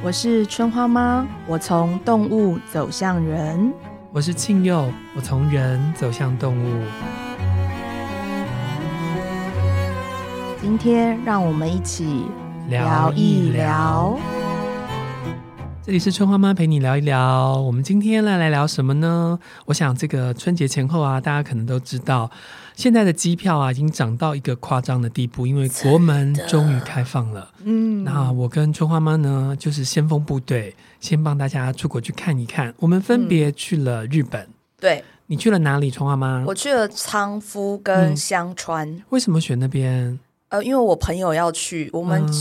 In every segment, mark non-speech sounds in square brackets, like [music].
我是春花妈，我从动物走向人。我是庆佑，我从人走向动物。今天让我们一起聊一聊。这里是春花妈陪你聊一聊。我们今天来来聊什么呢？我想这个春节前后啊，大家可能都知道，现在的机票啊已经涨到一个夸张的地步，因为国门终于开放了。嗯，那我跟春花妈呢，就是先锋部队，先帮大家出国去看一看。我们分别去了日本。嗯、对，你去了哪里？春花妈，我去了仓敷跟香川。嗯、为什么选那边？呃，因为我朋友要去，我们。嗯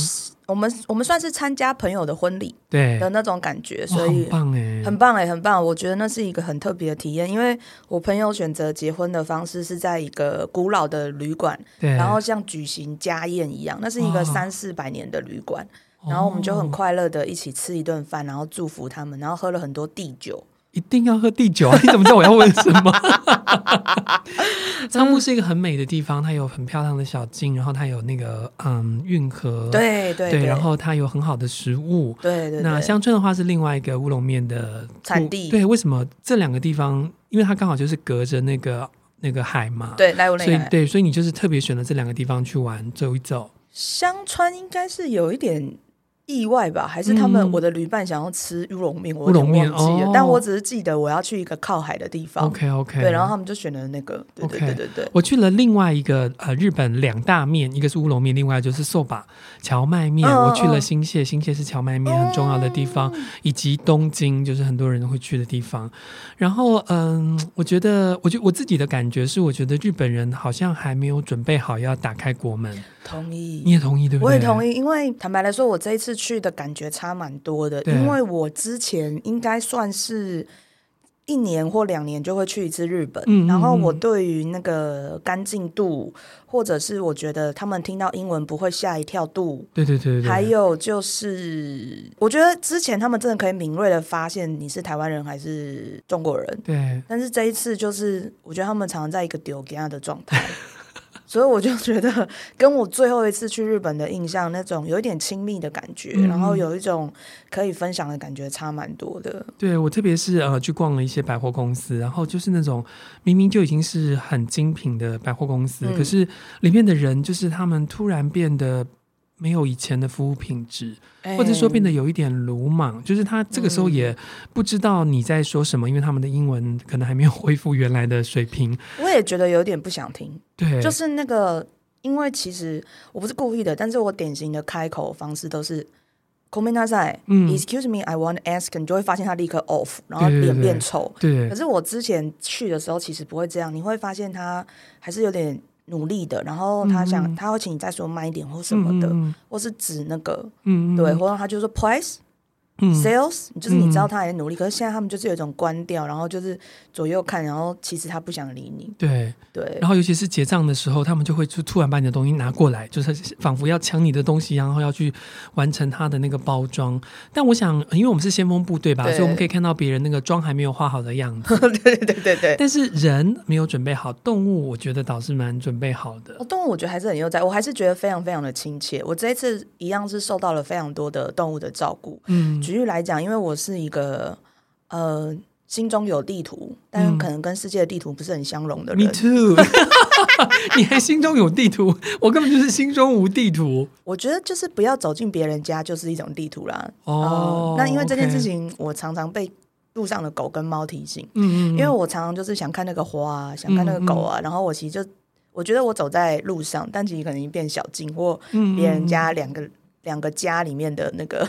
我们我们算是参加朋友的婚礼，对的那种感觉，所以很棒哎，很棒哎，很棒！我觉得那是一个很特别的体验，因为我朋友选择结婚的方式是在一个古老的旅馆，对，然后像举行家宴一样，那是一个三四百年的旅馆，然后我们就很快乐的一起吃一顿饭，然后祝福他们，然后喝了很多地酒。一定要喝第九啊！你怎么知道我要问什么？[laughs] 仓木是一个很美的地方，它有很漂亮的小径，然后它有那个嗯运河，对对对，然后它有很好的食物，对对。那香川的话是另外一个乌龙面的产地，对。为什么这两个地方？因为它刚好就是隔着那个那个海嘛，对，来我那所以对，所以你就是特别选了这两个地方去玩走一走。香川应该是有一点。意外吧？还是他们我的旅伴想要吃乌龙面？我有点忘记了，但我只是记得我要去一个靠海的地方。OK OK，对，然后他们就选了那个。对对对对对，我去了另外一个呃日本两大面，一个是乌龙面，另外就是 soba 蕎麦面。我去了新泻，新泻是荞麦面很重要的地方，以及东京就是很多人会去的地方。然后嗯，我觉得，我觉我自己的感觉是，我觉得日本人好像还没有准备好要打开国门。同意，你也同意对不对？我也同意，因为坦白来说，我这一次去的感觉差蛮多的。因为我之前应该算是一年或两年就会去一次日本，然后我对于那个干净度，或者是我觉得他们听到英文不会吓一跳度，对对对，对，还有就是我觉得之前他们真的可以敏锐的发现你是台湾人还是中国人，对。但是这一次就是我觉得他们常常在一个丢给他的状态。[laughs] 所以我就觉得，跟我最后一次去日本的印象，那种有一点亲密的感觉，嗯、然后有一种可以分享的感觉，差蛮多的。对，我特别是呃去逛了一些百货公司，然后就是那种明明就已经是很精品的百货公司，嗯、可是里面的人就是他们突然变得。没有以前的服务品质，或者说变得有一点鲁莽，就是他这个时候也不知道你在说什么，因为他们的英文可能还没有恢复原来的水平。我也觉得有点不想听，对，就是那个，因为其实我不是故意的，但是我典型的开口方式都是 “Come in outside”，嗯，“Excuse me, I want to ask”，你就会发现他立刻 off，然后脸变臭。对，对，对，可是我之前去的时候其实不会这样，你会发现他还是有点。努力的，然后他想，嗯、他会请你再说慢一点或什么的，嗯、或是指那个，嗯、对，或者他就说，sales 就是你知道他还在努力，嗯、可是现在他们就是有一种关掉，然后就是左右看，然后其实他不想理你。对对，对然后尤其是结账的时候，他们就会就突然把你的东西拿过来，就是仿佛要抢你的东西，然后要去完成他的那个包装。但我想，因为我们是先锋部队吧，所以我们可以看到别人那个妆还没有化好的样子。[laughs] 对对对对。但是人没有准备好，动物我觉得倒是蛮准备好的。哦，动物我觉得还是很悠哉，我还是觉得非常非常的亲切。我这一次一样是受到了非常多的动物的照顾。嗯。举例来讲，因为我是一个呃心中有地图，但可能跟世界的地图不是很相容的人。Me too，[laughs] 你还心中有地图，我根本就是心中无地图。我觉得就是不要走进别人家，就是一种地图啦。哦、呃，那因为这件事情，我常常被路上的狗跟猫提醒。嗯，嗯因为我常常就是想看那个花啊，想看那个狗啊，嗯、然后我其实就我觉得我走在路上，但其实可能已经变小径或别人家两个两个家里面的那个。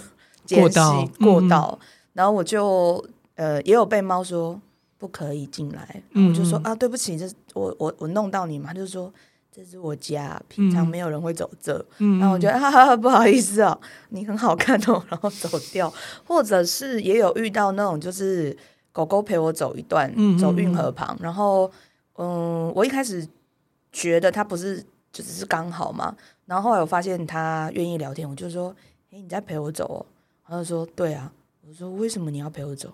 过道，过道，然后我就呃也有被猫说不可以进来，我就说啊对不起，这我我我弄到你嘛，他就说这是我家，平常没有人会走这，然后我觉得哈哈不好意思哦，你很好看哦，然后走掉，或者是也有遇到那种就是狗狗陪我走一段，走运河旁，然后嗯我一开始觉得它不是就只是刚好嘛，然后后来我发现它愿意聊天，我就说哎你在陪我走哦。他就说：“对啊。”我说：“为什么你要陪我走？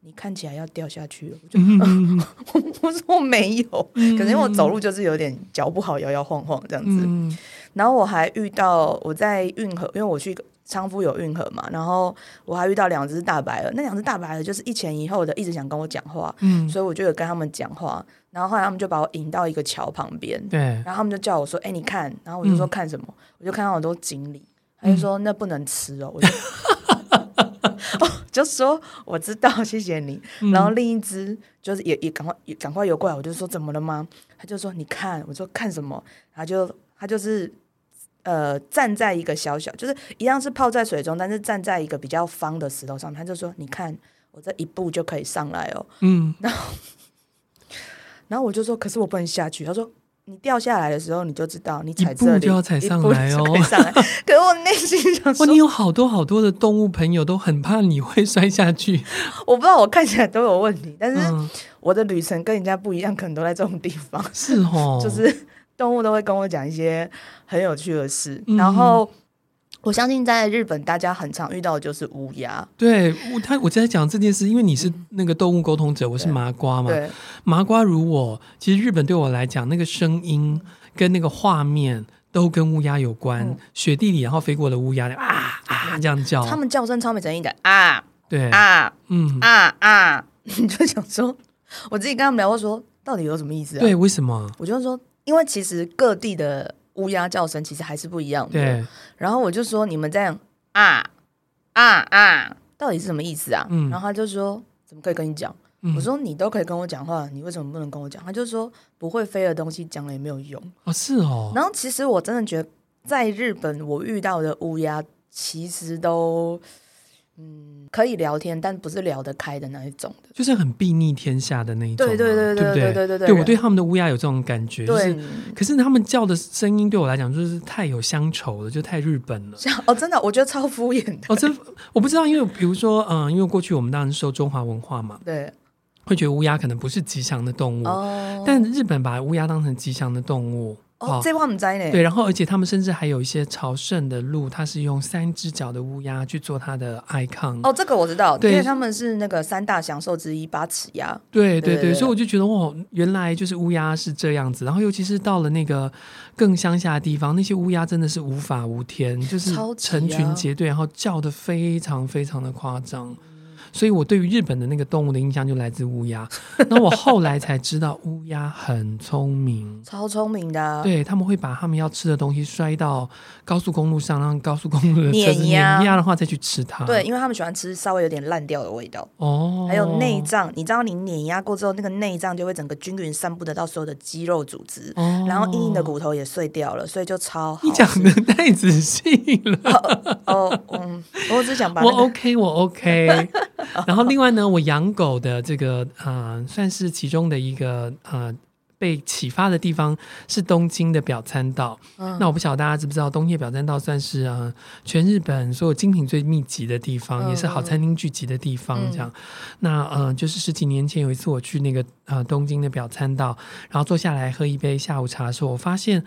你看起来要掉下去了。”我就、嗯、[laughs] 我说：“没有，可能因为我走路就是有点脚不好，摇摇晃晃这样子。嗯”然后我还遇到我在运河，因为我去昌敷有运河嘛，然后我还遇到两只大白鹅，那两只大白鹅就是一前一后的，一直想跟我讲话，嗯，所以我就有跟他们讲话，然后后来他们就把我引到一个桥旁边，对，然后他们就叫我说：“哎、欸，你看。”然后我就说：“看什么？”嗯、我就看到很多锦鲤，他就说：“那不能吃哦。”我就。哦，就说我知道，[laughs] 谢谢你。嗯、然后另一只就是也也赶快也赶快游过来，我就说怎么了吗？他就说你看，我说看什么？他就他就是呃站在一个小小，就是一样是泡在水中，但是站在一个比较方的石头上面。他就说你看，我这一步就可以上来哦。嗯，然后 [laughs] 然后我就说，可是我不能下去。他说。你掉下来的时候，你就知道你踩这里，就要踩上来哦。[laughs] 可是我内心想说，你有好多好多的动物朋友都很怕你会摔下去。[laughs] 我不知道，我看起来都有问题，但是我的旅程跟人家不一样，可能都在这种地方。是哦，[laughs] 就是动物都会跟我讲一些很有趣的事，嗯、然后。我相信在日本，大家很常遇到的就是乌鸦。对，我他我在讲这件事，因为你是那个动物沟通者，嗯、我是麻瓜嘛。对，麻瓜如我，其实日本对我来讲，那个声音跟那个画面都跟乌鸦有关。嗯、雪地里然后飞过的乌鸦，啊啊这样叫，他们叫声超没诚意的啊，对啊，嗯啊啊，[laughs] 你就想说，我自己跟他们聊过说，到底有什么意思啊？对，为什么？我就说，因为其实各地的。乌鸦叫声其实还是不一样的，对。然后我就说你们这样啊啊啊，到底是什么意思啊？嗯。然后他就说怎么可以跟你讲？嗯、我说你都可以跟我讲话，你为什么不能跟我讲？他就说不会飞的东西讲了也没有用。哦，是哦。然后其实我真的觉得在日本我遇到的乌鸦其实都。嗯，可以聊天，但不是聊得开的那一种的，就是很睥睨天下的那一种，对对对对对对对对对。对我对他们的乌鸦有这种感觉，就是，可是他们叫的声音对我来讲就是太有乡愁了，就太日本了。[laughs] 哦，真的，我觉得超敷衍的。哦，真我不知道，因为比如说，嗯，因为过去我们当然受中华文化嘛，对，会觉得乌鸦可能不是吉祥的动物，哦，但日本把乌鸦当成吉祥的动物。哦，这话我们在呢。对，然后而且他们甚至还有一些朝圣的路，它是用三只脚的乌鸦去做它的 icon。哦，这个我知道，对，因为他们是那个三大享受之一八尺鸭。对对对，所以我就觉得哇，原来就是乌鸦是这样子。然后尤其是到了那个更乡下的地方，那些乌鸦真的是无法无天，就是成群结队，然后叫的非常非常的夸张。所以，我对于日本的那个动物的印象就来自乌鸦。[laughs] 那我后来才知道，乌鸦很聪明，超聪明的。对，他们会把他们要吃的东西摔到高速公路上，让高速公路的车子碾压的话再去吃它。对，因为他们喜欢吃稍微有点烂掉的味道。哦。还有内脏，你知道，你碾压过之后，那个内脏就会整个均匀散布得到所有的肌肉组织，哦、然后硬硬的骨头也碎掉了，所以就超好。你讲的太仔细了。[laughs] 哦，嗯，我只想把、那个、我 OK，我 OK。[laughs] [laughs] 然后另外呢，我养狗的这个呃，算是其中的一个呃被启发的地方是东京的表参道。嗯、那我不晓得大家知不知道，东京表参道算是呃全日本所有精品最密集的地方，嗯、也是好餐厅聚集的地方。这样，嗯、那呃就是十几年前有一次我去那个呃东京的表参道，然后坐下来喝一杯下午茶的时候，我发现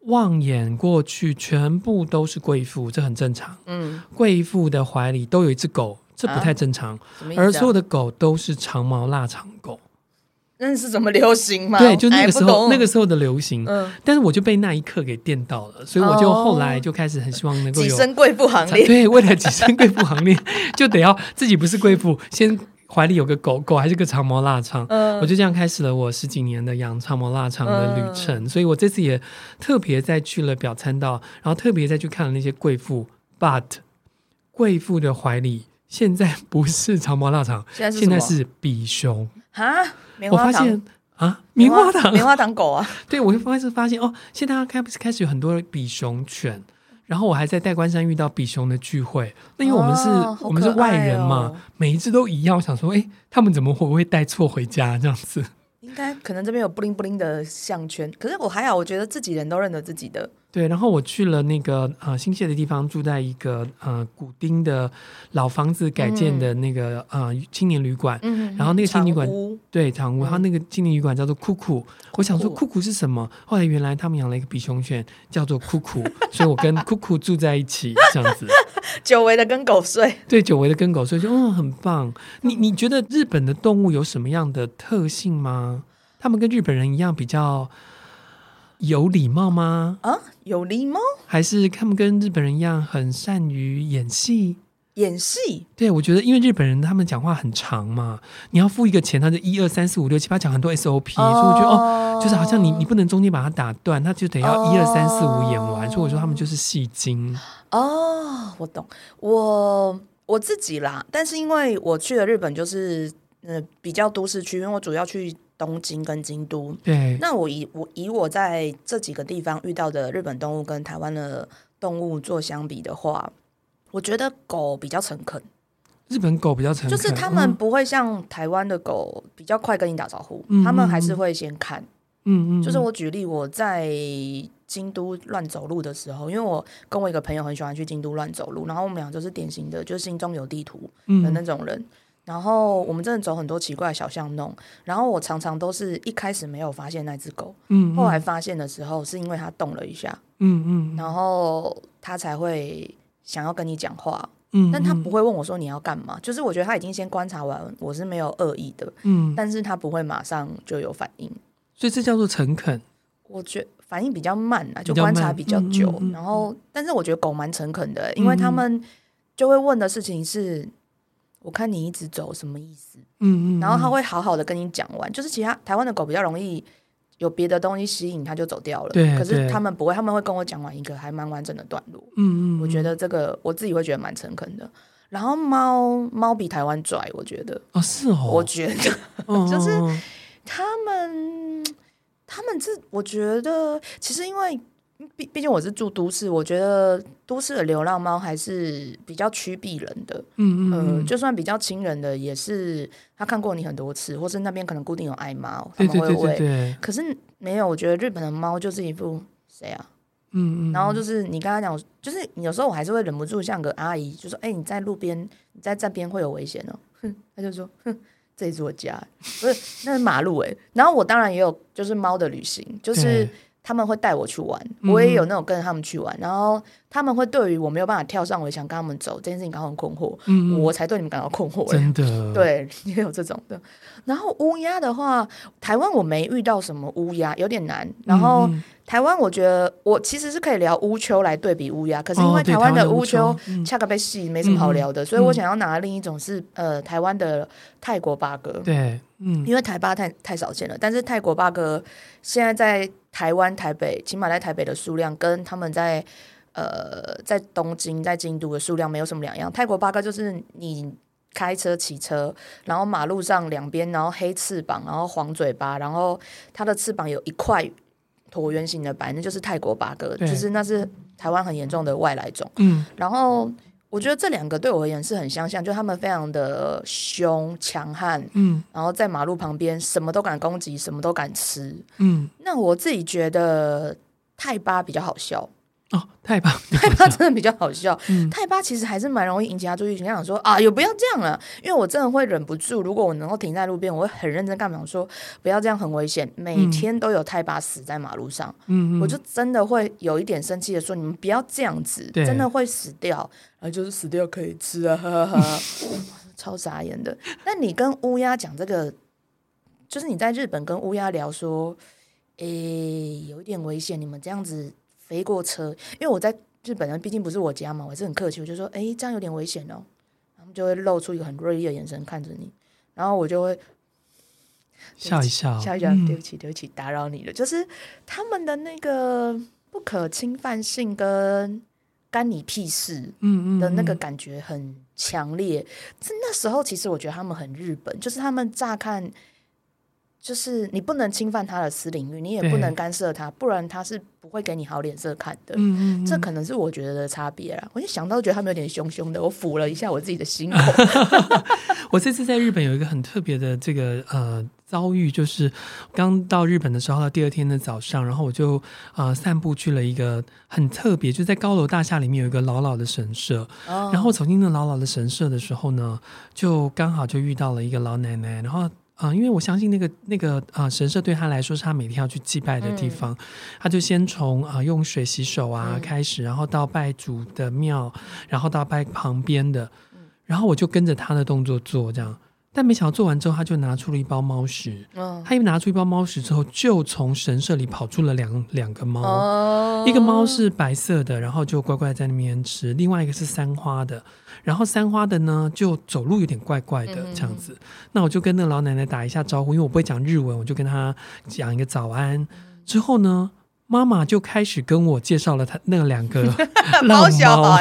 望眼过去全部都是贵妇，这很正常。嗯，贵妇的怀里都有一只狗。这不太正常，而所有的狗都是长毛腊肠狗。那是怎么流行吗？对，就那个时候，那个时候的流行。嗯，但是我就被那一刻给电到了，所以我就后来就开始很希望能够有跻身贵妇行列。[laughs] 对，为了跻身贵妇行列，[laughs] 就得要自己不是贵妇，先怀里有个狗狗，还是个长毛腊肠。嗯，我就这样开始了我十几年的养长毛腊肠的旅程。嗯、所以我这次也特别再去了表参道，然后特别再去看了那些贵妇，but 贵妇的怀里。现在不是长毛腊肠，现在是，现在是比熊啊！我发现啊，棉花糖，棉花糖狗啊！[laughs] 对，我就发现发现哦，现在开始开始有很多比熊犬，然后我还在代官山遇到比熊的聚会。那因为我们是、哦哦、我们是外人嘛，每一只都一样。我想说，哎，他们怎么会不会带错回家这样子？应该可能这边有布灵布灵的项圈，可是我还好，我觉得自己人都认得自己的。对，然后我去了那个呃新泻的地方，住在一个呃古丁的老房子改建的那个、嗯、呃青年旅馆。嗯，然后那个青年旅馆对长屋，然后那个青年旅馆叫做酷酷。我想说酷酷是什么？后来原来他们养了一个比熊犬，叫做酷酷，所以我跟酷酷住在一起，这样子。[laughs] 久违的跟狗睡。对，久违的跟狗睡，就嗯很棒。你你觉得日本的动物有什么样的特性吗？他们跟日本人一样比较。有礼貌吗？啊，有礼貌？还是他们跟日本人一样很善于演戏？演戏？对，我觉得因为日本人他们讲话很长嘛，你要付一个钱，他就一二三四五六七八讲很多 SOP，、哦、所以我觉得哦，就是好像你你不能中间把它打断，他就得要一二三四五演完，所以我说他们就是戏精。哦，我懂，我我自己啦，但是因为我去了日本，就是呃比较都市区，因为我主要去东京跟京都。对，那我以我以我在这几个地方遇到的日本动物跟台湾的动物做相比的话。我觉得狗比较诚恳，日本狗比较诚恳，就是他们不会像台湾的狗比较快跟你打招呼，嗯、他们还是会先看。嗯嗯，就是我举例，我在京都乱走路的时候，因为我跟我一个朋友很喜欢去京都乱走路，然后我们俩就是典型的，就是心中有地图的那种人。嗯、然后我们真的走很多奇怪的小巷弄，然后我常常都是一开始没有发现那只狗，嗯，后来发现的时候是因为它动了一下，嗯嗯，然后它才会。想要跟你讲话，嗯，但它不会问我说你要干嘛，就是我觉得它已经先观察完，我是没有恶意的，嗯，但是它不会马上就有反应，所以这叫做诚恳。我觉得反应比较慢啊，就观察比较久，然后，但是我觉得狗蛮诚恳的，因为他们就会问的事情是，嗯、我看你一直走什么意思，嗯嗯，然后他会好好的跟你讲完，就是其他台湾的狗比较容易。有别的东西吸引他就走掉了，对。可是他们不会，他们会跟我讲完一个还蛮完整的段落。嗯嗯，我觉得这个我自己会觉得蛮诚恳的。然后猫猫比台湾拽，我觉得哦，是哦，我觉得 [laughs] 就是他们他们这，我觉得其实因为。毕毕竟我是住都市，我觉得都市的流浪猫还是比较趋避人的。嗯嗯，嗯、呃，就算比较亲人的，也是他看过你很多次，或是那边可能固定有爱猫，他们会喂。对对对对对。可是没有，我觉得日本的猫就是一副谁啊？嗯嗯。然后就是你刚刚讲，就是有时候我还是会忍不住像个阿姨，就说：“哎、欸，你在路边，你在这边会有危险哦。”哼，他就说：“哼，这是我家，不是那是马路。”哎，然后我当然也有就是猫的旅行，就是。他们会带我去玩，我也有那种跟着他们去玩，嗯、然后他们会对于我没有办法跳上围墙跟他们走这件事情感到很困惑，嗯、我才对你们感到困惑。真的，[laughs] 对，也有这种的。然后乌鸦的话，台湾我没遇到什么乌鸦，有点难。然后台湾，我觉得我其实是可以聊乌秋来对比乌鸦，可是因为台湾的乌秋恰克被戏没什么好聊的，嗯、所以我想要拿另一种是呃台湾的泰国八哥。对，嗯，因为台八太太少见了，但是泰国八哥现在在。台湾台北，起码在台北的数量跟他们在呃在东京、在京都的数量没有什么两样。泰国八哥就是你开车、骑车，然后马路上两边，然后黑翅膀，然后黄嘴巴，然后它的翅膀有一块椭圆形的白，那就是泰国八哥，就是那是台湾很严重的外来种。嗯，然后。我觉得这两个对我而言是很相像，就他们非常的凶强悍，嗯，然后在马路旁边什么都敢攻击，什么都敢吃，嗯。那我自己觉得泰巴比较好笑。哦，泰巴，[laughs] 泰巴真的比较好笑。嗯，泰巴其实还是蛮容易引起他注意。你想说啊，也不要这样了，因为我真的会忍不住。如果我能够停在路边，我会很认真干嘛说不要这样，很危险。每天都有泰巴死在马路上，嗯，我就真的会有一点生气的说，你们不要这样子，真的会死掉。然后就是死掉可以吃啊，哈哈哈，[laughs] 超傻眼的。那你跟乌鸦讲这个，就是你在日本跟乌鸦聊说，诶，有一点危险，你们这样子。飞过车，因为我在日本人毕竟不是我家嘛，我还是很客气，我就说，哎、欸，这样有点危险哦。他们就会露出一个很锐利的眼神看着你，然后我就会笑一笑，笑一笑，对不起，对不起，打扰你了。嗯、就是他们的那个不可侵犯性跟干你屁事，嗯嗯的那个感觉很强烈。嗯嗯嗯，那时候其实我觉得他们很日本，就是他们乍看。就是你不能侵犯他的私领域，你也不能干涉他，不然他是不会给你好脸色看的。嗯嗯，这可能是我觉得的差别啦。我一想到觉得他们有点凶凶的，我抚了一下我自己的心口。[laughs] [laughs] 我这次在日本有一个很特别的这个呃遭遇，就是刚到日本的时候，到第二天的早上，然后我就呃散步去了一个很特别，就在高楼大厦里面有一个老老的神社。哦、然后走进那老老的神社的时候呢，就刚好就遇到了一个老奶奶，然后。啊、呃，因为我相信那个那个啊、呃、神社对他来说是他每天要去祭拜的地方，嗯、他就先从啊、呃、用水洗手啊、嗯、开始，然后到拜主的庙，然后到拜旁边的，然后我就跟着他的动作做，这样。但没想到做完之后，他就拿出了一包猫屎。嗯，他一拿出一包猫屎之后，就从神社里跑出了两两个猫。哦，一个猫是白色的，然后就乖乖在那边吃；另外一个是三花的，然后三花的呢就走路有点怪怪的这样子。嗯、那我就跟那个老奶奶打一下招呼，因为我不会讲日文，我就跟她讲一个早安。之后呢，妈妈就开始跟我介绍了她那两个 [laughs] 老猫，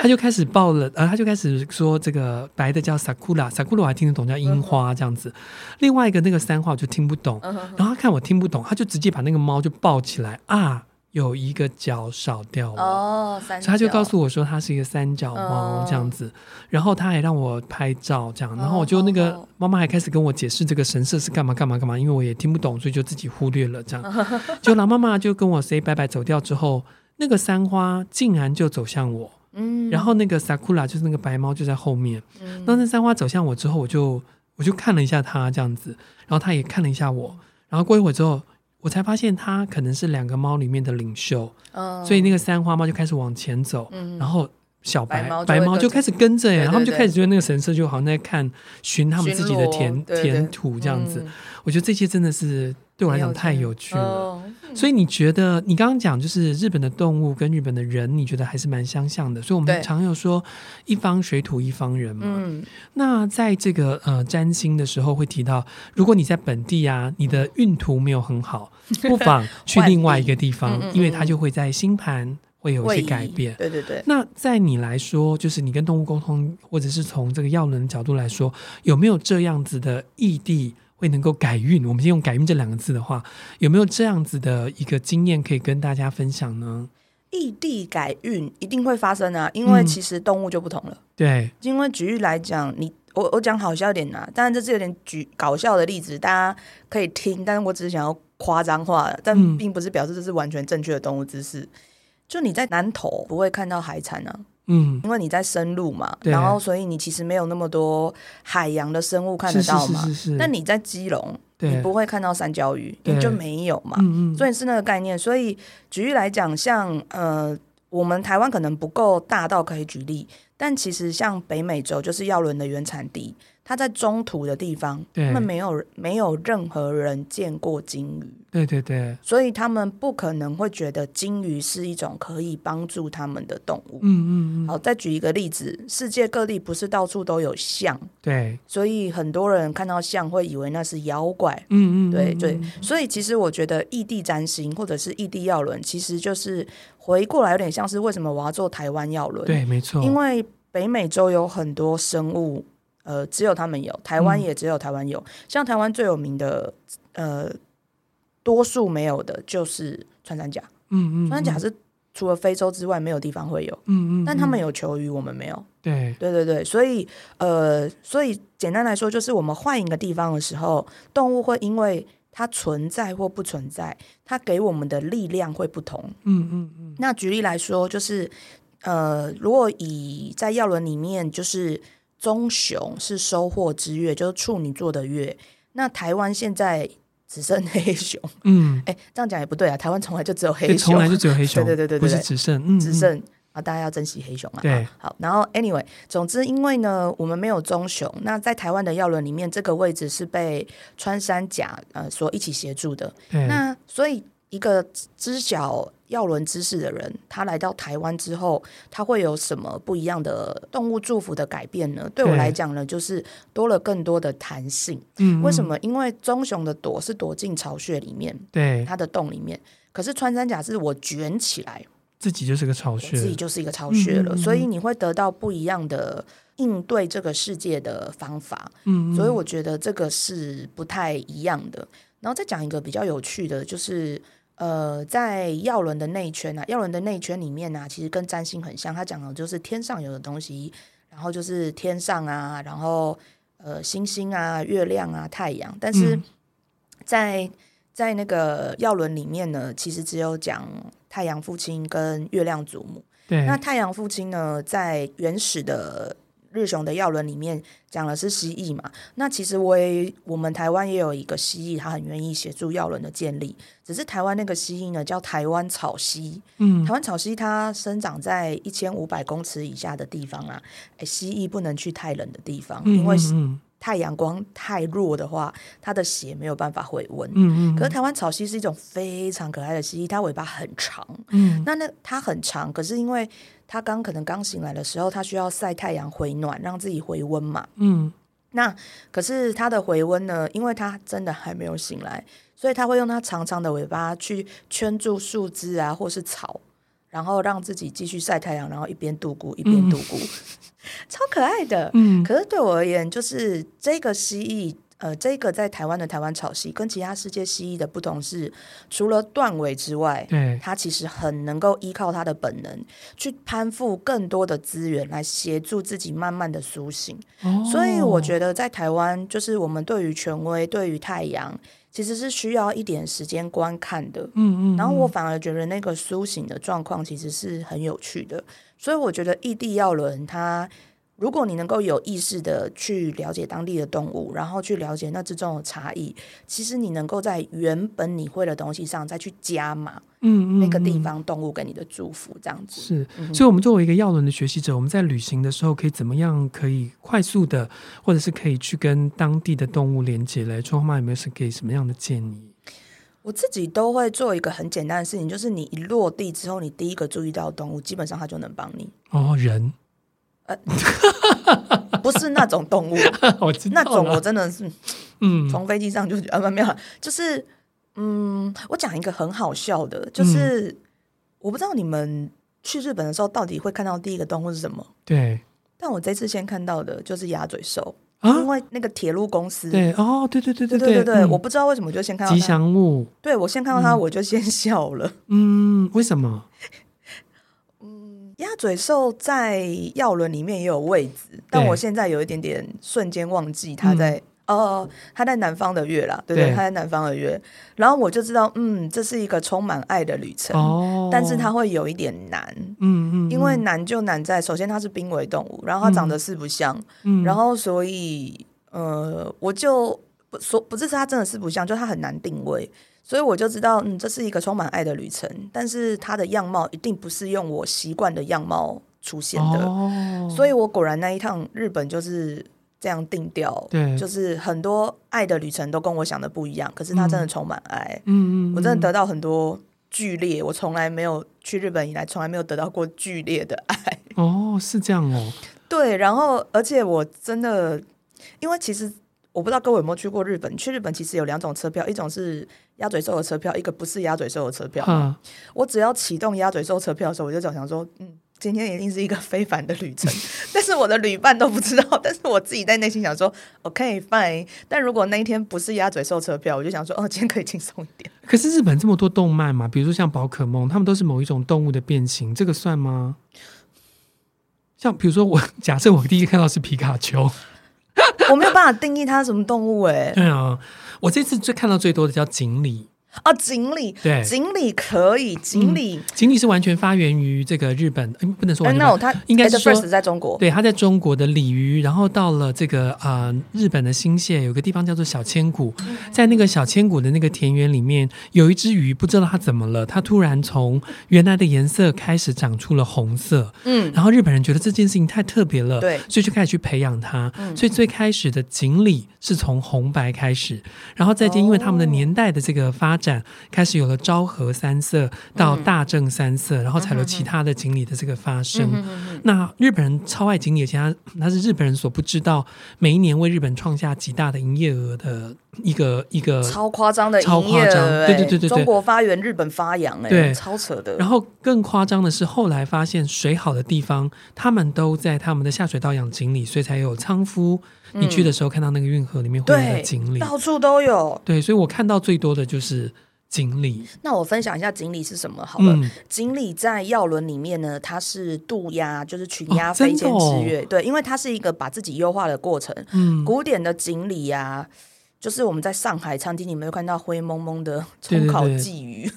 她就开始抱了，呃，她就开始说这个白的叫 sakura，sakura 我还听得懂叫樱花这样子，另外一个那个三花我就听不懂，然后她看我听不懂，她就直接把那个猫就抱起来啊。有一个角少掉了哦，所以他就告诉我说它是一个三角猫这样子，哦、然后他还让我拍照这样，然后我就那个妈妈还开始跟我解释这个神社是干嘛干嘛干嘛，因为我也听不懂，所以就自己忽略了这样。[laughs] 就老妈妈就跟我 say 拜拜走掉之后，那个三花竟然就走向我，嗯，然后那个 sakura 就是那个白猫就在后面，嗯，那那三花走向我之后，我就我就看了一下它这样子，然后它也看了一下我，然后过一会儿之后。我才发现它可能是两个猫里面的领袖，嗯、所以那个三花猫就开始往前走，嗯、然后小白白猫就开始跟着，然后他们就开始觉得那个神社就好像在看寻他们自己的田田土这样子。嗯、我觉得这些真的是。对我来讲太有趣了，哦、所以你觉得你刚刚讲就是日本的动物跟日本的人，你觉得还是蛮相像的。所以我们常有说一方水土一方人嘛。嗯、那在这个呃占星的时候会提到，如果你在本地啊，你的运途没有很好，[laughs] 不妨去另外一个地方，因为它就会在星盘会有一些改变。对对对。那在你来说，就是你跟动物沟通，或者是从这个药轮的角度来说，有没有这样子的异地？会能够改运，我们先用“改运”这两个字的话，有没有这样子的一个经验可以跟大家分享呢？异地改运一定会发生啊，因为其实动物就不同了。嗯、对，因为举例来讲，你我我讲好笑一点啊，当然这是有点举搞笑的例子，大家可以听，但是我只是想要夸张化，但并不是表示这是完全正确的动物知识。嗯、就你在南投不会看到海产啊。嗯，因为你在深入嘛，然后所以你其实没有那么多海洋的生物看得到嘛。那你在基隆，你不会看到三角鱼，你就没有嘛。嗯嗯，所以是那个概念。所以举例来讲，像呃，我们台湾可能不够大到可以举例，但其实像北美洲就是药轮的原产地。他在中途的地方，他们没有没有任何人见过鲸鱼，对对对，所以他们不可能会觉得鲸鱼是一种可以帮助他们的动物。嗯嗯嗯。好，再举一个例子，世界各地不是到处都有象，对，所以很多人看到象会以为那是妖怪。嗯，嗯嗯，对对，所以其实我觉得异地占星或者是异地药轮，其实就是回过来有点像是为什么我要做台湾药轮？对，没错，因为北美洲有很多生物。呃，只有他们有，台湾也只有台湾有。嗯、像台湾最有名的，呃，多数没有的就是穿山甲。嗯，嗯嗯，穿山甲是除了非洲之外没有地方会有。嗯，嗯嗯，但他们有球鱼，我们没有。对对对对，所以呃，所以简单来说，就是我们换一个地方的时候，动物会因为它存在或不存在，它给我们的力量会不同。嗯嗯嗯。那举例来说，就是呃，如果以在药轮里面，就是。棕熊是收获之月，就是处女座的月。那台湾现在只剩黑熊，嗯，[laughs] 哎，这样讲也不对啊。台湾从来就只有黑熊，从来就只有黑熊，对对对对，不是只剩，嗯，只剩啊，大家要珍惜黑熊啊。对，好，然后 anyway，总之，因为呢，我们没有棕熊，那在台湾的药轮里面，这个位置是被穿山甲呃所一起协助的。那所以一个知晓。药轮知识的人，他来到台湾之后，他会有什么不一样的动物祝福的改变呢？对我来讲呢，就是多了更多的弹性。嗯，为什么？因为棕熊的躲是躲进巢穴里面，对，它的洞里面。可是穿山甲是我卷起来，自己就是个巢穴，自己就是一个巢穴了。嗯嗯嗯，所以你会得到不一样的应对这个世界的方法。嗯，嗯，所以我觉得这个是不太一样的。然后再讲一个比较有趣的，就是。呃，在药轮的内圈啊，药轮的内圈里面呢、啊，其实跟占星很像。它讲的就是天上有的东西，然后就是天上啊，然后呃，星星啊、月亮啊、太阳。但是在、嗯、在那个药轮里面呢，其实只有讲太阳父亲跟月亮祖母。对，那太阳父亲呢，在原始的。日雄的药轮里面讲的是蜥蜴嘛？那其实我也，我们台湾也有一个蜥蜴，他很愿意协助药轮的建立。只是台湾那个蜥蜴呢，叫台湾草蜥。嗯，台湾草蜥它生长在一千五百公尺以下的地方啊。哎，蜥蜴不能去太冷的地方，因为太阳光太弱的话，它的血没有办法回温。嗯嗯。可是台湾草蜥是一种非常可爱的蜥蜴，它尾巴很长。嗯。那那它很长，可是因为它刚可能刚醒来的时候，它需要晒太阳回暖，让自己回温嘛。嗯。那可是它的回温呢？因为它真的还没有醒来，所以它会用它长长的尾巴去圈住树枝啊，或是草，然后让自己继续晒太阳，然后一边度过一边度过。嗯 [laughs] 超可爱的，嗯，可是对我而言，就是这个蜥蜴，呃，这个在台湾的台湾草螅，跟其他世界蜥蜴的不同是，除了断尾之外，对，它其实很能够依靠它的本能，去攀附更多的资源，来协助自己慢慢的苏醒。哦，所以我觉得在台湾，就是我们对于权威，对于太阳，其实是需要一点时间观看的。嗯，嗯嗯，然后我反而觉得那个苏醒的状况其实是很有趣的。所以我觉得异地要轮它，如果你能够有意识的去了解当地的动物，然后去了解那之中的差异，其实你能够在原本你会的东西上再去加码，嗯嗯，那个地方动物给你的祝福，这样子是。嗯、所以，我们作为一个药轮的学习者，我们在旅行的时候可以怎么样可以快速的，或者是可以去跟当地的动物连接嘞？春花妈有没有是给什么样的建议？我自己都会做一个很简单的事情，就是你一落地之后，你第一个注意到的动物，基本上它就能帮你。哦，人，呃，[laughs] 不是那种动物，[laughs] 我知道那种我真的是，嗯，从飞机上就啊，没有，就是，嗯，我讲一个很好笑的，就是、嗯、我不知道你们去日本的时候到底会看到第一个动物是什么？对，但我这次先看到的就是鸭嘴兽。啊、因为那个铁路公司，对哦，对对对对对对对，嗯、我不知道为什么就先看到吉祥物，对我先看到它，我就先笑了。嗯，为什么？嗯，鸭嘴兽在药轮里面也有位置，但我现在有一点点瞬间忘记它在。嗯。哦，他在南方的月啦，对对，对，他在南方的月，然后我就知道，嗯，这是一个充满爱的旅程，哦，但是它会有一点难，嗯嗯，因为难就难在，首先它是濒危动物，然后它长得四不像，嗯，然后所以，呃，我就不说，不是它真的四不像，就它很难定位，所以我就知道，嗯，这是一个充满爱的旅程，但是它的样貌一定不是用我习惯的样貌出现的，哦，所以我果然那一趟日本就是。这样定调，对，就是很多爱的旅程都跟我想的不一样，可是它真的充满爱，嗯嗯，我真的得到很多剧烈，我从来没有去日本以来，从来没有得到过剧烈的爱。[laughs] 哦，是这样哦。对，然后而且我真的，因为其实我不知道各位有没有去过日本，去日本其实有两种车票，一种是鸭嘴兽的车票，一个不是鸭嘴兽的车票。嗯，我只要启动鸭嘴兽车票的时候，我就想想说，嗯。今天一定是一个非凡的旅程，[laughs] 但是我的旅伴都不知道，但是我自己在内心想说，OK fine。但如果那一天不是鸭嘴兽车票，我就想说，哦，今天可以轻松一点。可是日本这么多动漫嘛，比如说像宝可梦，他们都是某一种动物的变形，这个算吗？像比如说我 [laughs] 假设我第一个看到是皮卡丘，我没有办法定义它是什么动物哎。[laughs] 对啊，我这次最看到最多的叫锦鲤。哦，锦鲤，对，锦鲤可以，锦鲤，锦鲤是完全发源于这个日本，嗯不能说完全，呃、no, 它应该是说在中国，对，它在中国的鲤鱼，然后到了这个啊、呃、日本的新泻，有个地方叫做小千谷，在那个小千谷的那个田园里面，有一只鱼，不知道它怎么了，它突然从原来的颜色开始长出了红色，嗯，然后日本人觉得这件事情太特别了，对，所以就开始去培养它，嗯、所以最开始的锦鲤是从红白开始，然后再见，因为他们的年代的这个发展，开始有了昭和三色到大正三色，嗯、然后才有其他的锦鲤的这个发生。那日本人超爱锦鲤，而且他他是日本人所不知道，每一年为日本创下极大的营业额的一个一个超夸张的超夸张，对对对对对，中国发源，日本发扬，哎，对，超扯的。然后更夸张的是，后来发现水好的地方，他们都在他们的下水道养锦鲤，所以才有仓敷。你去的时候看到那个运河里面会有的锦鲤，到处都有。对，所以我看到最多的就是。锦鲤，那我分享一下锦鲤是什么好了。嗯、锦鲤在药轮里面呢，它是渡鸦，就是群鸦飞迁之跃。哦哦、对，因为它是一个把自己优化的过程。嗯，古典的锦鲤呀，就是我们在上海餐厅里面有看到灰蒙蒙的葱烤鲫鱼。对对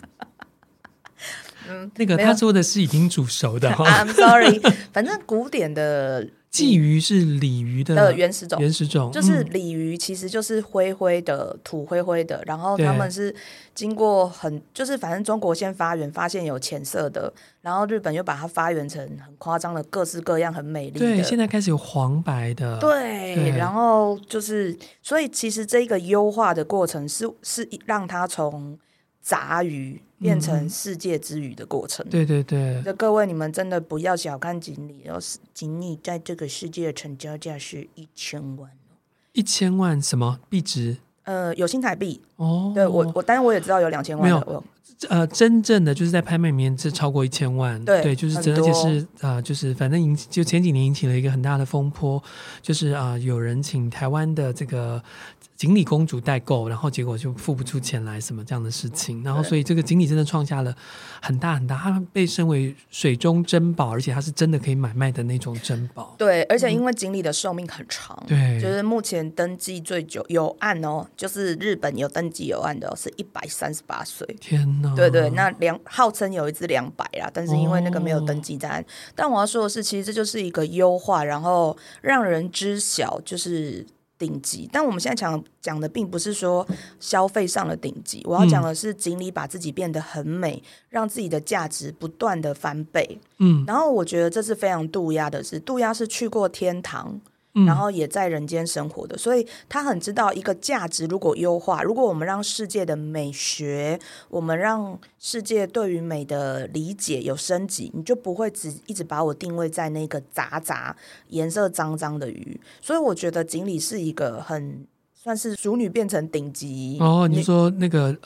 对嗯，那个他说的是已经煮熟的。I'm sorry，反正古典的。鲫鱼是鲤鱼的，的原始种，原始种就是鲤鱼，其实就是灰灰的土灰灰的，然后他们是经过很，就是反正中国先发源，发现有浅色的，然后日本又把它发源成很夸张的各式各样很美丽的，对，现在开始有黄白的，对，对。然后就是，所以其实这个优化的过程是是让它从杂鱼。变成世界之鱼的过程。嗯、对对对，那各位你们真的不要小看锦鲤，要是锦鲤在这个世界的成交价是一千万。一千万什么币值？呃，有新台币哦。对我我，当然我也知道有两千万。没有，呃，真正的就是在拍卖里面是超过一千万。对对，就是真，而且是啊、呃，就是反正引就前几年引起了一个很大的风波，就是啊、呃，有人请台湾的这个。锦鲤公主代购，然后结果就付不出钱来，什么这样的事情，然后所以这个锦鲤真的创下了很大很大，它被称为水中珍宝，而且它是真的可以买卖的那种珍宝。对，而且因为锦鲤的寿命很长，对、嗯，就是目前登记最久有案哦，就是日本有登记有案的、哦、是一百三十八岁。天哪！对对，那两号称有一只两百啦，但是因为那个没有登记在案。哦、但我要说的是，其实这就是一个优化，然后让人知晓，就是。顶级，但我们现在讲讲的并不是说消费上的顶级，我要讲的是锦鲤把自己变得很美，嗯、让自己的价值不断的翻倍。嗯，然后我觉得这是非常渡鸦的事，渡鸦是去过天堂。然后也在人间生活的，所以他很知道一个价值如果优化，如果我们让世界的美学，我们让世界对于美的理解有升级，你就不会只一直把我定位在那个杂杂、颜色脏脏的鱼。所以我觉得锦鲤是一个很算是淑女变成顶级哦。你说那个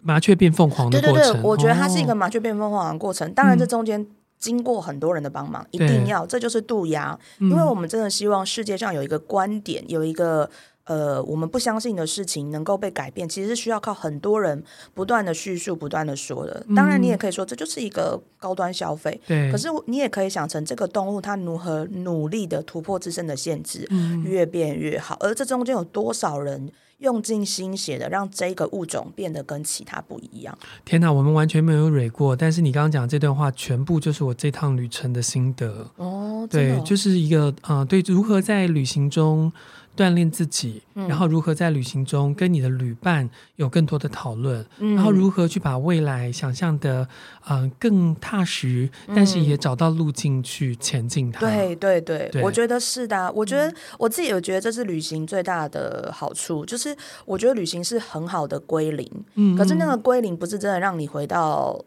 麻雀变凤凰的过程，对对对，我觉得它是一个麻雀变凤凰的过程。哦、当然这中间。经过很多人的帮忙，一定要，这就是渡鸦，因为我们真的希望世界上有一个观点，有一个呃，我们不相信的事情能够被改变，其实是需要靠很多人不断的叙述、不断的说的。当然，你也可以说这就是一个高端消费，对。可是你也可以想成这个动物它如何努力的突破自身的限制，越变越好。而这中间有多少人？用尽心血的让这个物种变得跟其他不一样。天哪，我们完全没有蕊过，但是你刚刚讲这段话，全部就是我这趟旅程的心得。哦，对，就是一个啊、呃，对，如何在旅行中。锻炼自己，然后如何在旅行中跟你的旅伴有更多的讨论，嗯、然后如何去把未来想象的嗯、呃、更踏实，但是也找到路径去前进它。对对对，对我觉得是的。我觉得我自己有觉得这是旅行最大的好处，就是我觉得旅行是很好的归零。嗯，可是那个归零不是真的让你回到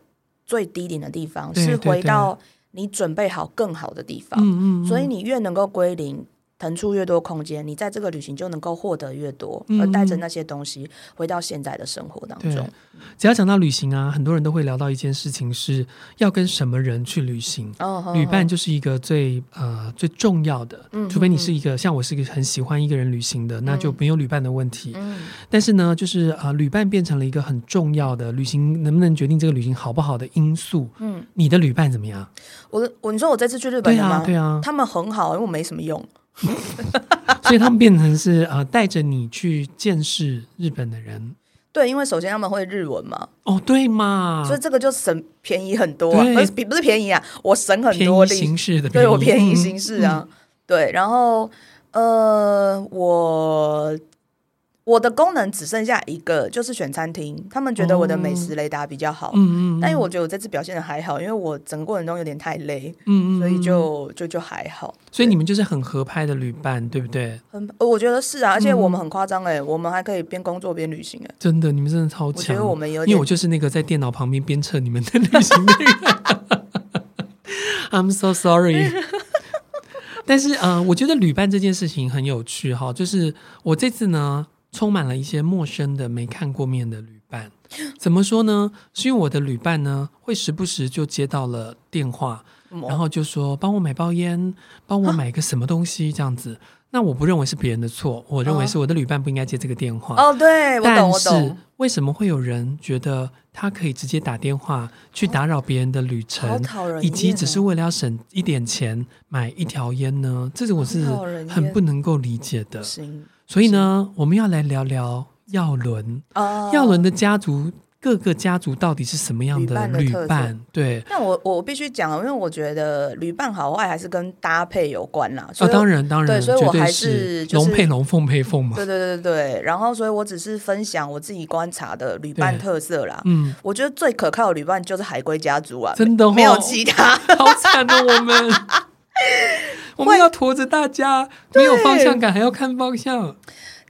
最低点的地方，是回到你准备好更好的地方。嗯嗯，所以你越能够归零。腾出越多空间，你在这个旅行就能够获得越多，嗯、而带着那些东西回到现在的生活当中。只要讲到旅行啊，很多人都会聊到一件事情，是要跟什么人去旅行。哦、旅伴就是一个最呃最重要的，嗯、除非你是一个、嗯、像我是一个很喜欢一个人旅行的，嗯、那就没有旅伴的问题。嗯、但是呢，就是呃旅伴变成了一个很重要的旅行能不能决定这个旅行好不好的因素。嗯，你的旅伴怎么样？我我你说我这次去日本吗？对啊，对啊，他们很好，因为我没什么用。[laughs] 所以他们变成是呃带着你去见识日本的人，对，因为首先他们会日文嘛，哦，对嘛，所以这个就省便宜很多，啊，不是不是便宜啊，我省很多的形式的，对我便宜。形式啊，嗯、对，然后呃我。我的功能只剩下一个，就是选餐厅。他们觉得我的美食雷达比较好，嗯嗯，但是我觉得我这次表现的还好，因为我整个过程中有点太累，嗯嗯，所以就就就还好。所以你们就是很合拍的旅伴，对不对？很，我觉得是啊，而且我们很夸张哎，我们还可以边工作边旅行哎，真的，你们真的超强。我觉得我们有，因为我就是那个在电脑旁边鞭策你们的旅行的人。[laughs] I'm so sorry。[laughs] 但是嗯、呃，我觉得旅伴这件事情很有趣哈，就是我这次呢。充满了一些陌生的、没看过面的旅伴，怎么说呢？是因为我的旅伴呢，会时不时就接到了电话，然后就说帮我买包烟，帮我买个什么东西这样子。那我不认为是别人的错，我认为是我的旅伴不应该接这个电话。哦，对，我懂，我懂。但是为什么会有人觉得他可以直接打电话去打扰别人的旅程，以及只是为了要省一点钱买一条烟呢？这是我是很不能够理解的。所以呢，我们要来聊聊耀伦。耀伦的家族各个家族到底是什么样的旅伴？对，那我我必须讲，因为我觉得旅伴好坏还是跟搭配有关啦。啊，当然当然，对，所以我还是龙配龙，凤配凤嘛。对对对对，然后所以我只是分享我自己观察的旅伴特色啦。嗯，我觉得最可靠的旅伴就是海龟家族啊，真的、哦、没有其他，好惨的、哦、我们，[laughs] 我们要驮着大家，没有方向感还要看方向。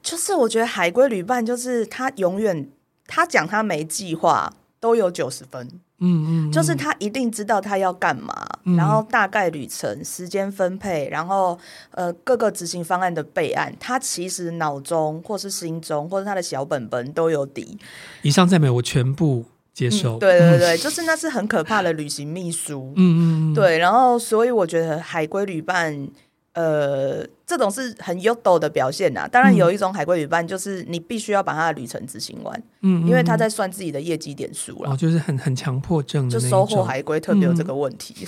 就是我觉得海龟旅伴就是他永远。他讲他没计划都有九十分，嗯，嗯嗯，就是他一定知道他要干嘛，嗯、然后大概旅程时间分配，然后呃各个执行方案的备案，他其实脑中或是心中或是他的小本本都有底。以上赞美我全部接受，嗯、对对对，就是那是很可怕的旅行秘书，嗯嗯，嗯对，然后所以我觉得海归旅伴。呃，这种是很优斗的表现呐。当然，有一种海归旅伴，就是你必须要把他的旅程执行完，嗯，因为他在算自己的业绩点数了。哦，就是很很强迫症，就收获海归特别有这个问题。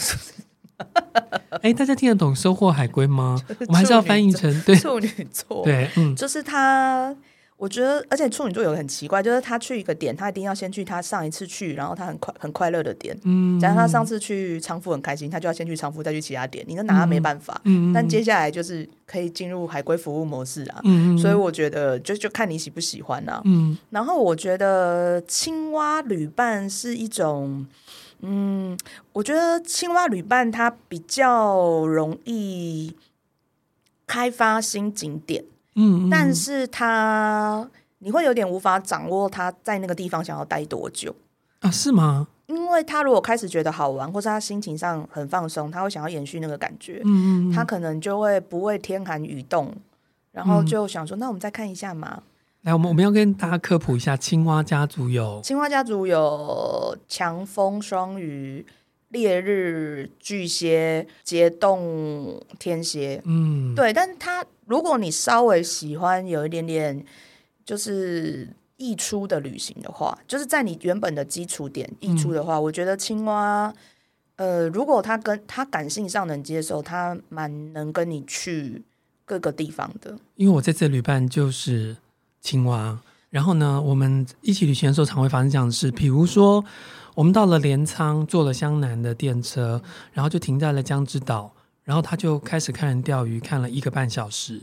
哎、嗯，大家听得懂收获海龟吗？[laughs] 我们还是要翻译成对处女座，对，嗯，就是他。我觉得，而且处女座有个很奇怪，就是他去一个点，他一定要先去他上一次去，然后他很快很快乐的点。嗯，假如他上次去仓库很开心，他就要先去仓库，再去其他点。你都拿他没办法。嗯，但接下来就是可以进入海龟服务模式啊。嗯，所以我觉得就就看你喜不喜欢啊。嗯，然后我觉得青蛙旅伴是一种，嗯，我觉得青蛙旅伴它比较容易开发新景点。嗯，但是他你会有点无法掌握他在那个地方想要待多久啊？是吗？因为他如果开始觉得好玩，或是他心情上很放松，他会想要延续那个感觉。嗯嗯，他可能就会不会天寒雨冻，然后就想说：“嗯、那我们再看一下嘛。”来，我们我们要跟大家科普一下，青蛙家族有青蛙家族有强风双鱼。烈日巨蟹、节冻天蝎，嗯，对，但是他如果你稍微喜欢有一点点就是溢出的旅行的话，就是在你原本的基础点溢出的话，嗯、我觉得青蛙，呃，如果他跟他感性上能接受，他蛮能跟你去各个地方的。因为我这次旅伴就是青蛙，然后呢，我们一起旅行的时候常会发生这样的事，比如说。我们到了镰仓，坐了湘南的电车，然后就停在了江之岛，然后他就开始看人钓鱼，看了一个半小时，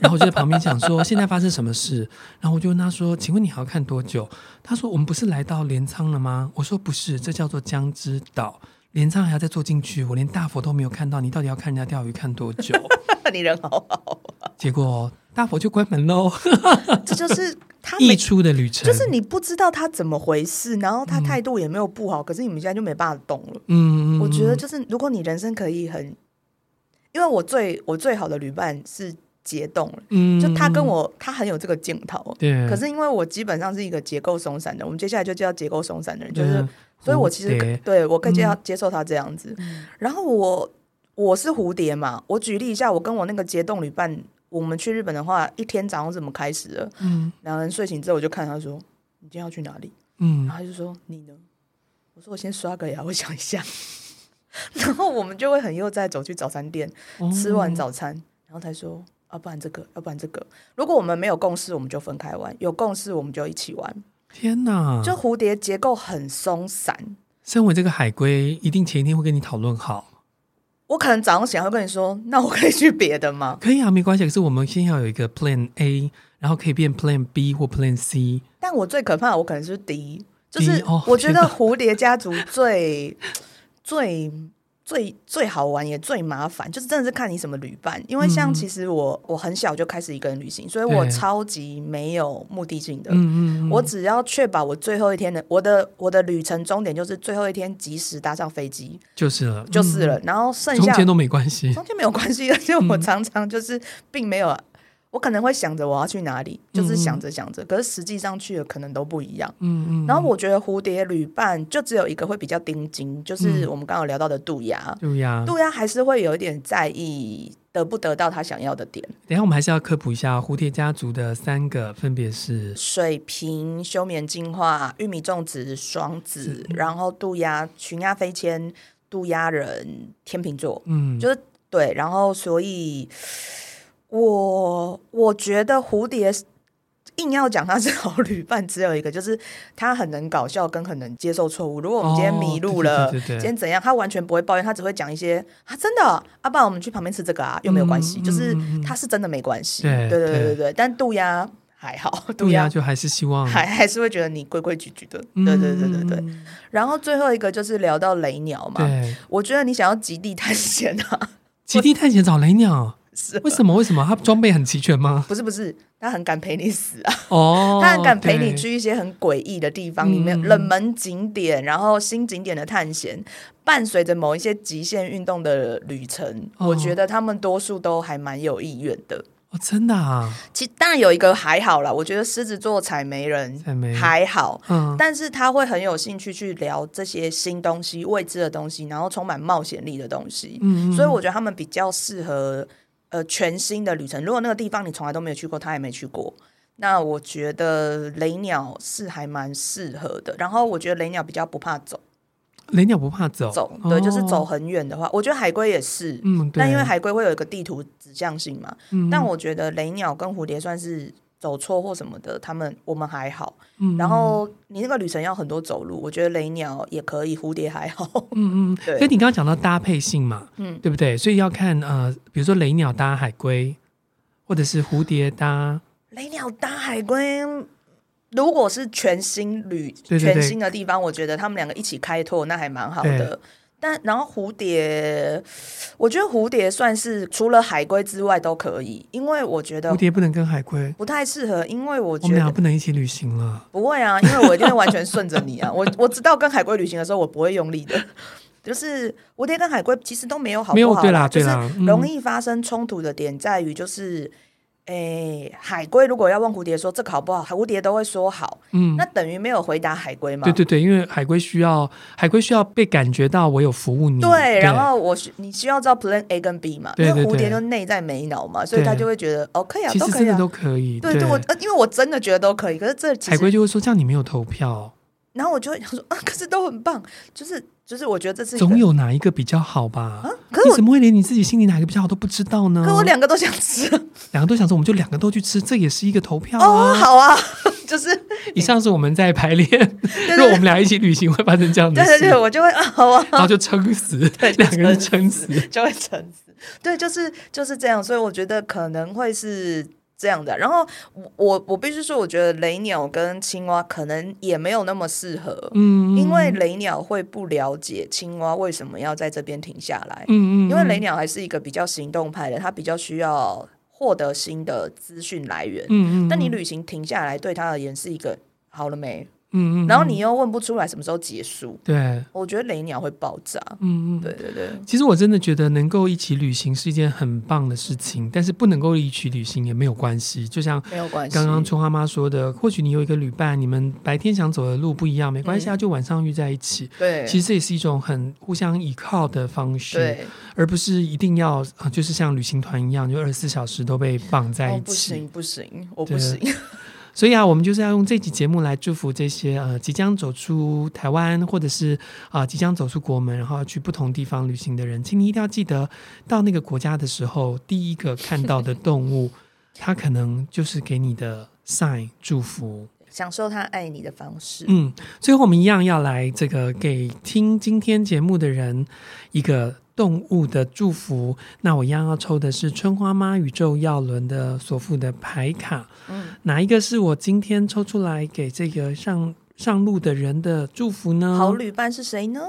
然后我就在旁边讲说现在发生什么事，然后我就问他说，请问你还要看多久？他说我们不是来到镰仓了吗？我说不是，这叫做江之岛，镰仓还要再坐进去，我连大佛都没有看到，你到底要看人家钓鱼看多久？[laughs] 你人好好啊，结果大佛就关门喽，[laughs] 这就是。他溢出的旅程就是你不知道他怎么回事，然后他态度也没有不好，嗯、可是你们现在就没办法动了。嗯，我觉得就是如果你人生可以很，因为我最我最好的旅伴是结冻了，嗯，就他跟我他很有这个镜头，对。可是因为我基本上是一个结构松散的，我们接下来就叫结构松散的人，就是，嗯、所以我其实对我可以接接受他这样子。嗯、然后我我是蝴蝶嘛，我举例一下，我跟我那个结冻旅伴。我们去日本的话，一天早上怎么开始的？嗯，两个人睡醒之后，我就看他说：“你今天要去哪里？”嗯，然后他就说：“你呢？”我说：“我先刷个牙，我想一下。”然后我们就会很悠哉走去早餐店，哦、吃完早餐，然后他说：“要不然这个，要不然这个。”如果我们没有共识，我们就分开玩；有共识，我们就一起玩。天哪！就蝴蝶结构很松散。身为这个海龟，一定前一天会跟你讨论好。我可能早上想会跟你说，那我可以去别的吗？可以啊，没关系。可是我们先要有一个 Plan A，然后可以变 Plan B 或 Plan C。但我最可怕的，我可能是 D，就是我觉得蝴蝶家族最最。最最好玩也最麻烦，就是真的是看你什么旅伴。因为像其实我、嗯、我很小就开始一个人旅行，所以我超级没有目的性的。嗯嗯，我只要确保我最后一天的我的我的旅程终点就是最后一天及时搭上飞机就是了，就是了。然后剩下中间都没关系，中间没有关系，[laughs] 而且我常常就是并没有。我可能会想着我要去哪里，就是想着想着，嗯、可是实际上去的可能都不一样。嗯嗯。然后我觉得蝴蝶旅伴就只有一个会比较盯紧，就是我们刚刚聊到的渡鸦。渡鸦，渡鸦还是会有一点在意得不得到他想要的点。等一下我们还是要科普一下蝴蝶家族的三个，分别是水瓶、休眠进化、玉米种植、双子，然后渡鸦、群鸦飞迁、渡鸦人、天秤座。嗯，就是对，然后所以。我我觉得蝴蝶硬要讲他是好旅伴，只有一个，就是他很能搞笑，跟很能接受错误。如果我们今天迷路了，哦、对对对对，今天怎样，他完全不会抱怨，他只会讲一些啊，真的，阿、啊、爸，我们去旁边吃这个啊，又没有关系，嗯、就是他是真的没关系。对对对对对，但渡鸦还好，渡鸦就还是希望还还是会觉得你规规矩矩的。对对对对对。然后最后一个就是聊到雷鸟嘛，我觉得你想要极地探险啊，极地探险找雷鸟。为什么？为什么他装备很齐全吗？不是不是，他很敢陪你死啊！哦，[laughs] 他很敢陪你去一些很诡异的地方，里面冷门景点，然后新景点的探险，伴随着某一些极限运动的旅程。我觉得他们多数都还蛮有意愿的。哦，真的啊！其实当然有一个还好啦，我觉得狮子座采莓人还好，嗯，但是他会很有兴趣去聊这些新东西、未知的东西，然后充满冒险力的东西。嗯，所以我觉得他们比较适合。呃，全新的旅程，如果那个地方你从来都没有去过，他也没去过，那我觉得雷鸟是还蛮适合的。然后我觉得雷鸟比较不怕走，雷鸟不怕走，走对，就是走很远的话，哦、我觉得海龟也是，嗯，但因为海龟会有一个地图指向性嘛，嗯，但我觉得雷鸟跟蝴蝶算是。走错或什么的，他们我们还好。嗯，然后你那个旅程要很多走路，我觉得雷鸟也可以，蝴蝶还好。嗯嗯，[laughs] 对。所以你刚刚讲到搭配性嘛，嗯，对不对？所以要看呃，比如说雷鸟搭海龟，或者是蝴蝶搭雷鸟搭海龟。如果是全新旅，全新的地方，我觉得他们两个一起开拓，那还蛮好的。但然后蝴蝶，我觉得蝴蝶算是除了海龟之外都可以，因为我觉得蝴蝶不能跟海龟不太适合，因为我觉得我们俩不能一起旅行了。不会啊，因为我一定会完全顺着你啊。我我知道跟海龟旅行的时候，我不会用力的。就是蝴蝶跟海龟其实都没有好不好，对啦，对啦，就是容易发生冲突的点在于就是。诶、欸，海龟如果要问蝴蝶说这个好不好，蝴蝶都会说好。嗯，那等于没有回答海龟嘛？对对对，因为海龟需要海龟需要被感觉到我有服务你。对，对然后我需你需要知道 Plan A 跟 B 嘛？对对对，因为蝴蝶就内在没脑嘛，所以他就会觉得哦可以啊，其实真的都可以。对对，对，我因为我真的觉得都可以，可是这海龟就会说这样你没有投票。然后我就会想说啊，可是都很棒，就是就是，我觉得这次总有哪一个比较好吧？啊，可是我怎么会连你自己心里哪一个比较好都不知道呢？可我两个都想吃，[laughs] 两个都想吃，我们就两个都去吃，这也是一个投票啊。哦，好啊，[laughs] 就是 [laughs] 以上是我们在排练，如果我们俩一起旅行会发生这样的事，对对对，我就会啊，好啊，然后就撑死，对，两个人撑死，就会撑死，对，就是就是这样，所以我觉得可能会是。这样的，然后我我必须说，我觉得雷鸟跟青蛙可能也没有那么适合，嗯，因为雷鸟会不了解青蛙为什么要在这边停下来，嗯嗯，因为雷鸟还是一个比较行动派的，它比较需要获得新的资讯来源，嗯嗯，但你旅行停下来对它而言是一个好了没？嗯嗯，然后你又问不出来什么时候结束，对，我觉得雷鸟会爆炸，嗯嗯，对对对。其实我真的觉得能够一起旅行是一件很棒的事情，但是不能够一起旅行也没有关系。就像没有关系，刚刚春花妈说的，或许你有一个旅伴，你们白天想走的路不一样，没关系啊，就晚上遇在一起。对，其实这也是一种很互相依靠的方式，对，而不是一定要就是像旅行团一样，就二十四小时都被绑在一起。不行不行，我不行。所以啊，我们就是要用这期节目来祝福这些呃即将走出台湾，或者是啊、呃、即将走出国门，然后去不同地方旅行的人，请你一定要记得，到那个国家的时候，第一个看到的动物，[laughs] 它可能就是给你的 sign 祝福，享受他爱你的方式。嗯，最后我们一样要来这个给听今天节目的人一个。动物的祝福，那我一样要抽的是春花妈宇宙药轮的所附的牌卡。嗯，哪一个是我今天抽出来给这个上上路的人的祝福呢？好旅伴是谁呢？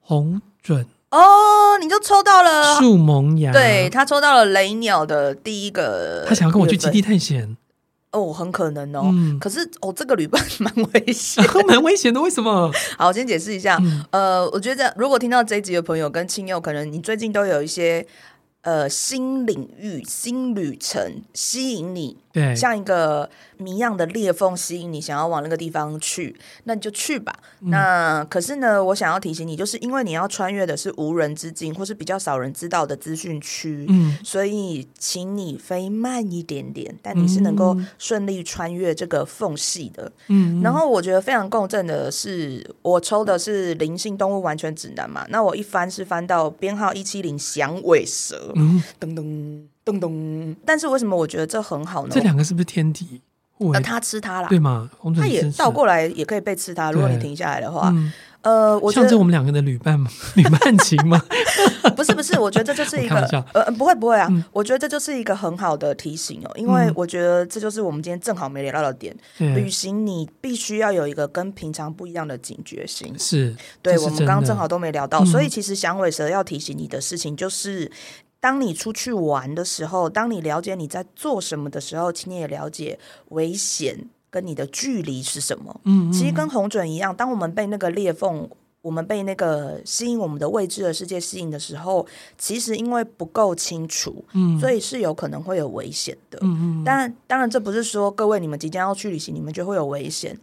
红准哦，你就抽到了树萌芽，对，他抽到了雷鸟的第一个，他想要跟我去极地探险。哦，很可能哦。嗯、可是哦，这个旅伴 [laughs] 蛮危险，[laughs] 蛮危险的。为什么？[laughs] 好，我先解释一下。嗯、呃，我觉得如果听到这一集的朋友跟亲友，可能你最近都有一些呃新领域、新旅程吸引你，对，像一个谜样的裂缝吸引你，想要往那个地方去，那你就去吧。嗯、那可是呢，我想要提醒你，就是因为你要穿越的是无人之境，或是比较少人知道的资讯区，嗯，所以请你飞慢一点点，但你是能够顺利穿越这个缝隙的。嗯，然后我觉得非常共振的是，我抽的是灵性动物完全指南嘛，那我一翻是翻到编号一七零响尾蛇，嗯，噔噔噔噔。但是为什么我觉得这很好呢？这两个是不是天敌？那他吃它了，对吗？他也倒过来也可以被吃它。如果你停下来的话，呃，我觉得我们两个的旅伴吗？[laughs] 旅伴情吗？[laughs] 不是不是，我觉得这就是一个 [laughs] 呃，不会不会啊，我觉得这就是一个很好的提醒哦，因为我觉得这就是我们今天正好没聊到的点。旅行你必须要有一个跟平常不一样的警觉性，是对。我们刚刚正好都没聊到，所以其实响尾蛇要提醒你的事情就是。当你出去玩的时候，当你了解你在做什么的时候，请你也了解危险跟你的距离是什么。嗯，嗯，其实跟红准一样，当我们被那个裂缝，我们被那个吸引我们的未知的世界吸引的时候，其实因为不够清楚，嗯，所以是有可能会有危险的。嗯嗯，但当然，这不是说各位你们即将要去旅行，你们就会有危险。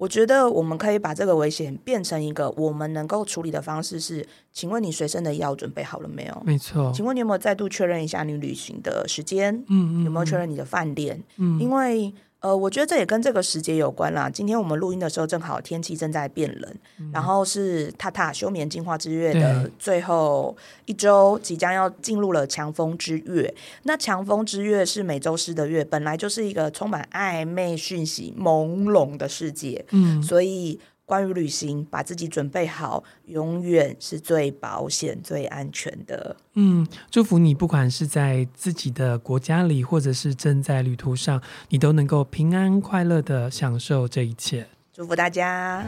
我觉得我们可以把这个危险变成一个我们能够处理的方式是，请问你随身的药准备好了没有？没错。请问你有没有再度确认一下你旅行的时间？嗯嗯，嗯。有没有确认你的饭店？嗯。因为。呃，我觉得这也跟这个时节有关啦。今天我们录音的时候，正好天气正在变冷，嗯、然后是塔塔休眠进化之月的最后一周，即将要进入了强风之月。那强风之月是美洲狮的月，本来就是一个充满暧昧讯息、朦胧的世界。嗯，所以。关于旅行，把自己准备好，永远是最保险、最安全的。嗯，祝福你，不管是在自己的国家里，或者是正在旅途上，你都能够平安快乐的享受这一切。祝福大家。